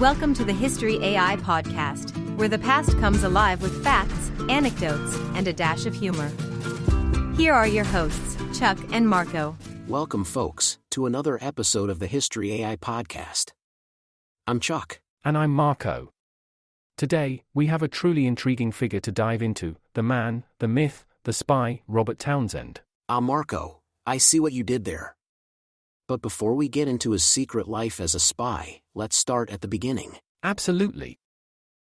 Welcome to the History AI podcast, where the past comes alive with facts, anecdotes, and a dash of humor. Here are your hosts, Chuck and Marco. Welcome, folks, to another episode of the History AI podcast. I'm Chuck. And I'm Marco. Today, we have a truly intriguing figure to dive into the man, the myth, the spy, Robert Townsend. Ah, Marco, I see what you did there. But before we get into his secret life as a spy, let's start at the beginning. Absolutely.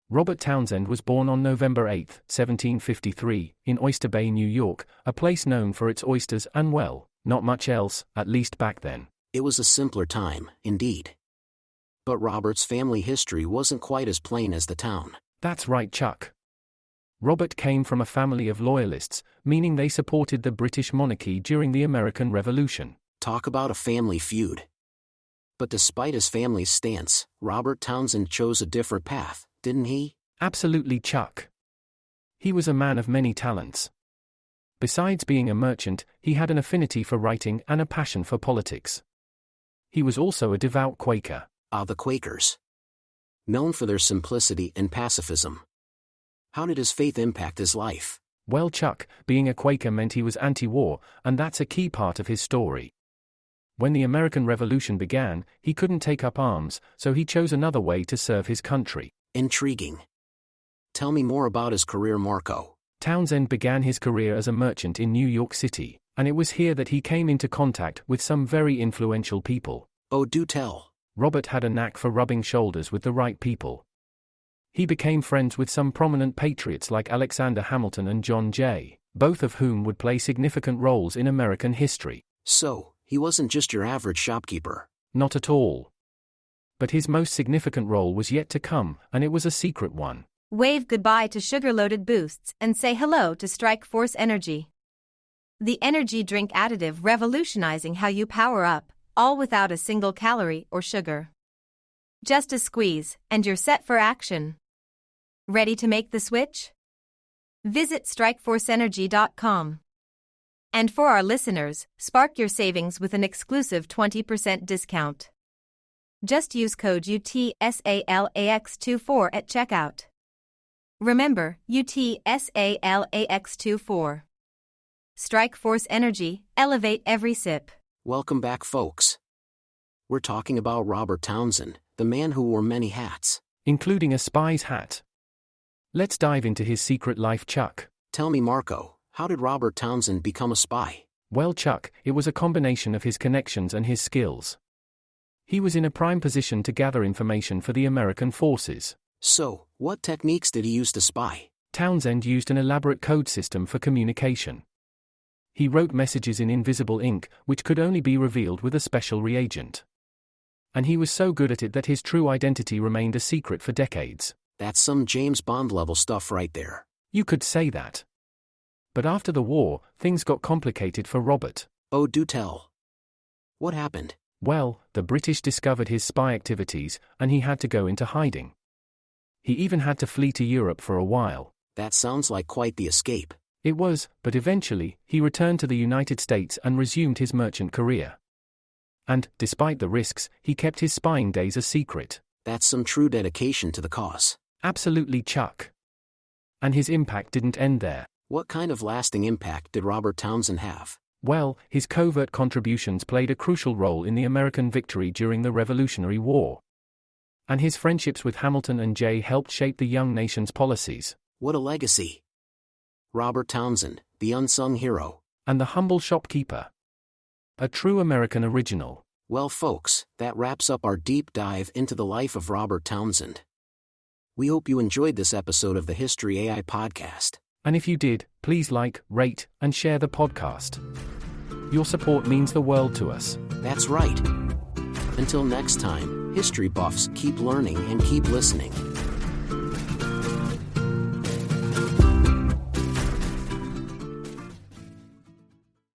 Robert Townsend was born on November 8, 1753, in Oyster Bay, New York, a place known for its oysters and, well, not much else, at least back then. It was a simpler time, indeed. But Robert's family history wasn't quite as plain as the town. That's right, Chuck. Robert came from a family of loyalists, meaning they supported the British monarchy during the American Revolution. Talk about a family feud. But despite his family's stance, Robert Townsend chose a different path, didn't he? Absolutely, Chuck. He was a man of many talents. Besides being a merchant, he had an affinity for writing and a passion for politics. He was also a devout Quaker. Ah, the Quakers. Known for their simplicity and pacifism. How did his faith impact his life? Well, Chuck, being a Quaker meant he was anti war, and that's a key part of his story. When the American Revolution began, he couldn't take up arms, so he chose another way to serve his country. Intriguing. Tell me more about his career, Marco. Townsend began his career as a merchant in New York City, and it was here that he came into contact with some very influential people. Oh, do tell. Robert had a knack for rubbing shoulders with the right people. He became friends with some prominent patriots like Alexander Hamilton and John Jay, both of whom would play significant roles in American history. So, he wasn't just your average shopkeeper. Not at all. But his most significant role was yet to come, and it was a secret one. Wave goodbye to sugar loaded boosts and say hello to Strike Force Energy. The energy drink additive revolutionizing how you power up, all without a single calorie or sugar. Just a squeeze, and you're set for action. Ready to make the switch? Visit StrikeForceEnergy.com. And for our listeners, spark your savings with an exclusive 20% discount. Just use code UTSALAX24 at checkout. Remember, UTSALAX24. Strike Force Energy, elevate every sip. Welcome back, folks. We're talking about Robert Townsend, the man who wore many hats, including a spy's hat. Let's dive into his secret life, Chuck. Tell me, Marco, how did Robert Townsend become a spy? Well, Chuck, it was a combination of his connections and his skills. He was in a prime position to gather information for the American forces. So, what techniques did he use to spy? Townsend used an elaborate code system for communication. He wrote messages in invisible ink, which could only be revealed with a special reagent. And he was so good at it that his true identity remained a secret for decades. That's some James Bond level stuff right there. You could say that. But after the war, things got complicated for Robert. Oh, do tell. What happened? Well, the British discovered his spy activities, and he had to go into hiding. He even had to flee to Europe for a while. That sounds like quite the escape. It was, but eventually, he returned to the United States and resumed his merchant career. And, despite the risks, he kept his spying days a secret. That's some true dedication to the cause. Absolutely, Chuck. And his impact didn't end there. What kind of lasting impact did Robert Townsend have? Well, his covert contributions played a crucial role in the American victory during the Revolutionary War. And his friendships with Hamilton and Jay helped shape the young nation's policies. What a legacy! Robert Townsend, the unsung hero. And the humble shopkeeper. A true American original. Well, folks, that wraps up our deep dive into the life of Robert Townsend. We hope you enjoyed this episode of the History AI podcast. And if you did, please like, rate, and share the podcast. Your support means the world to us. That's right. Until next time, history buffs keep learning and keep listening.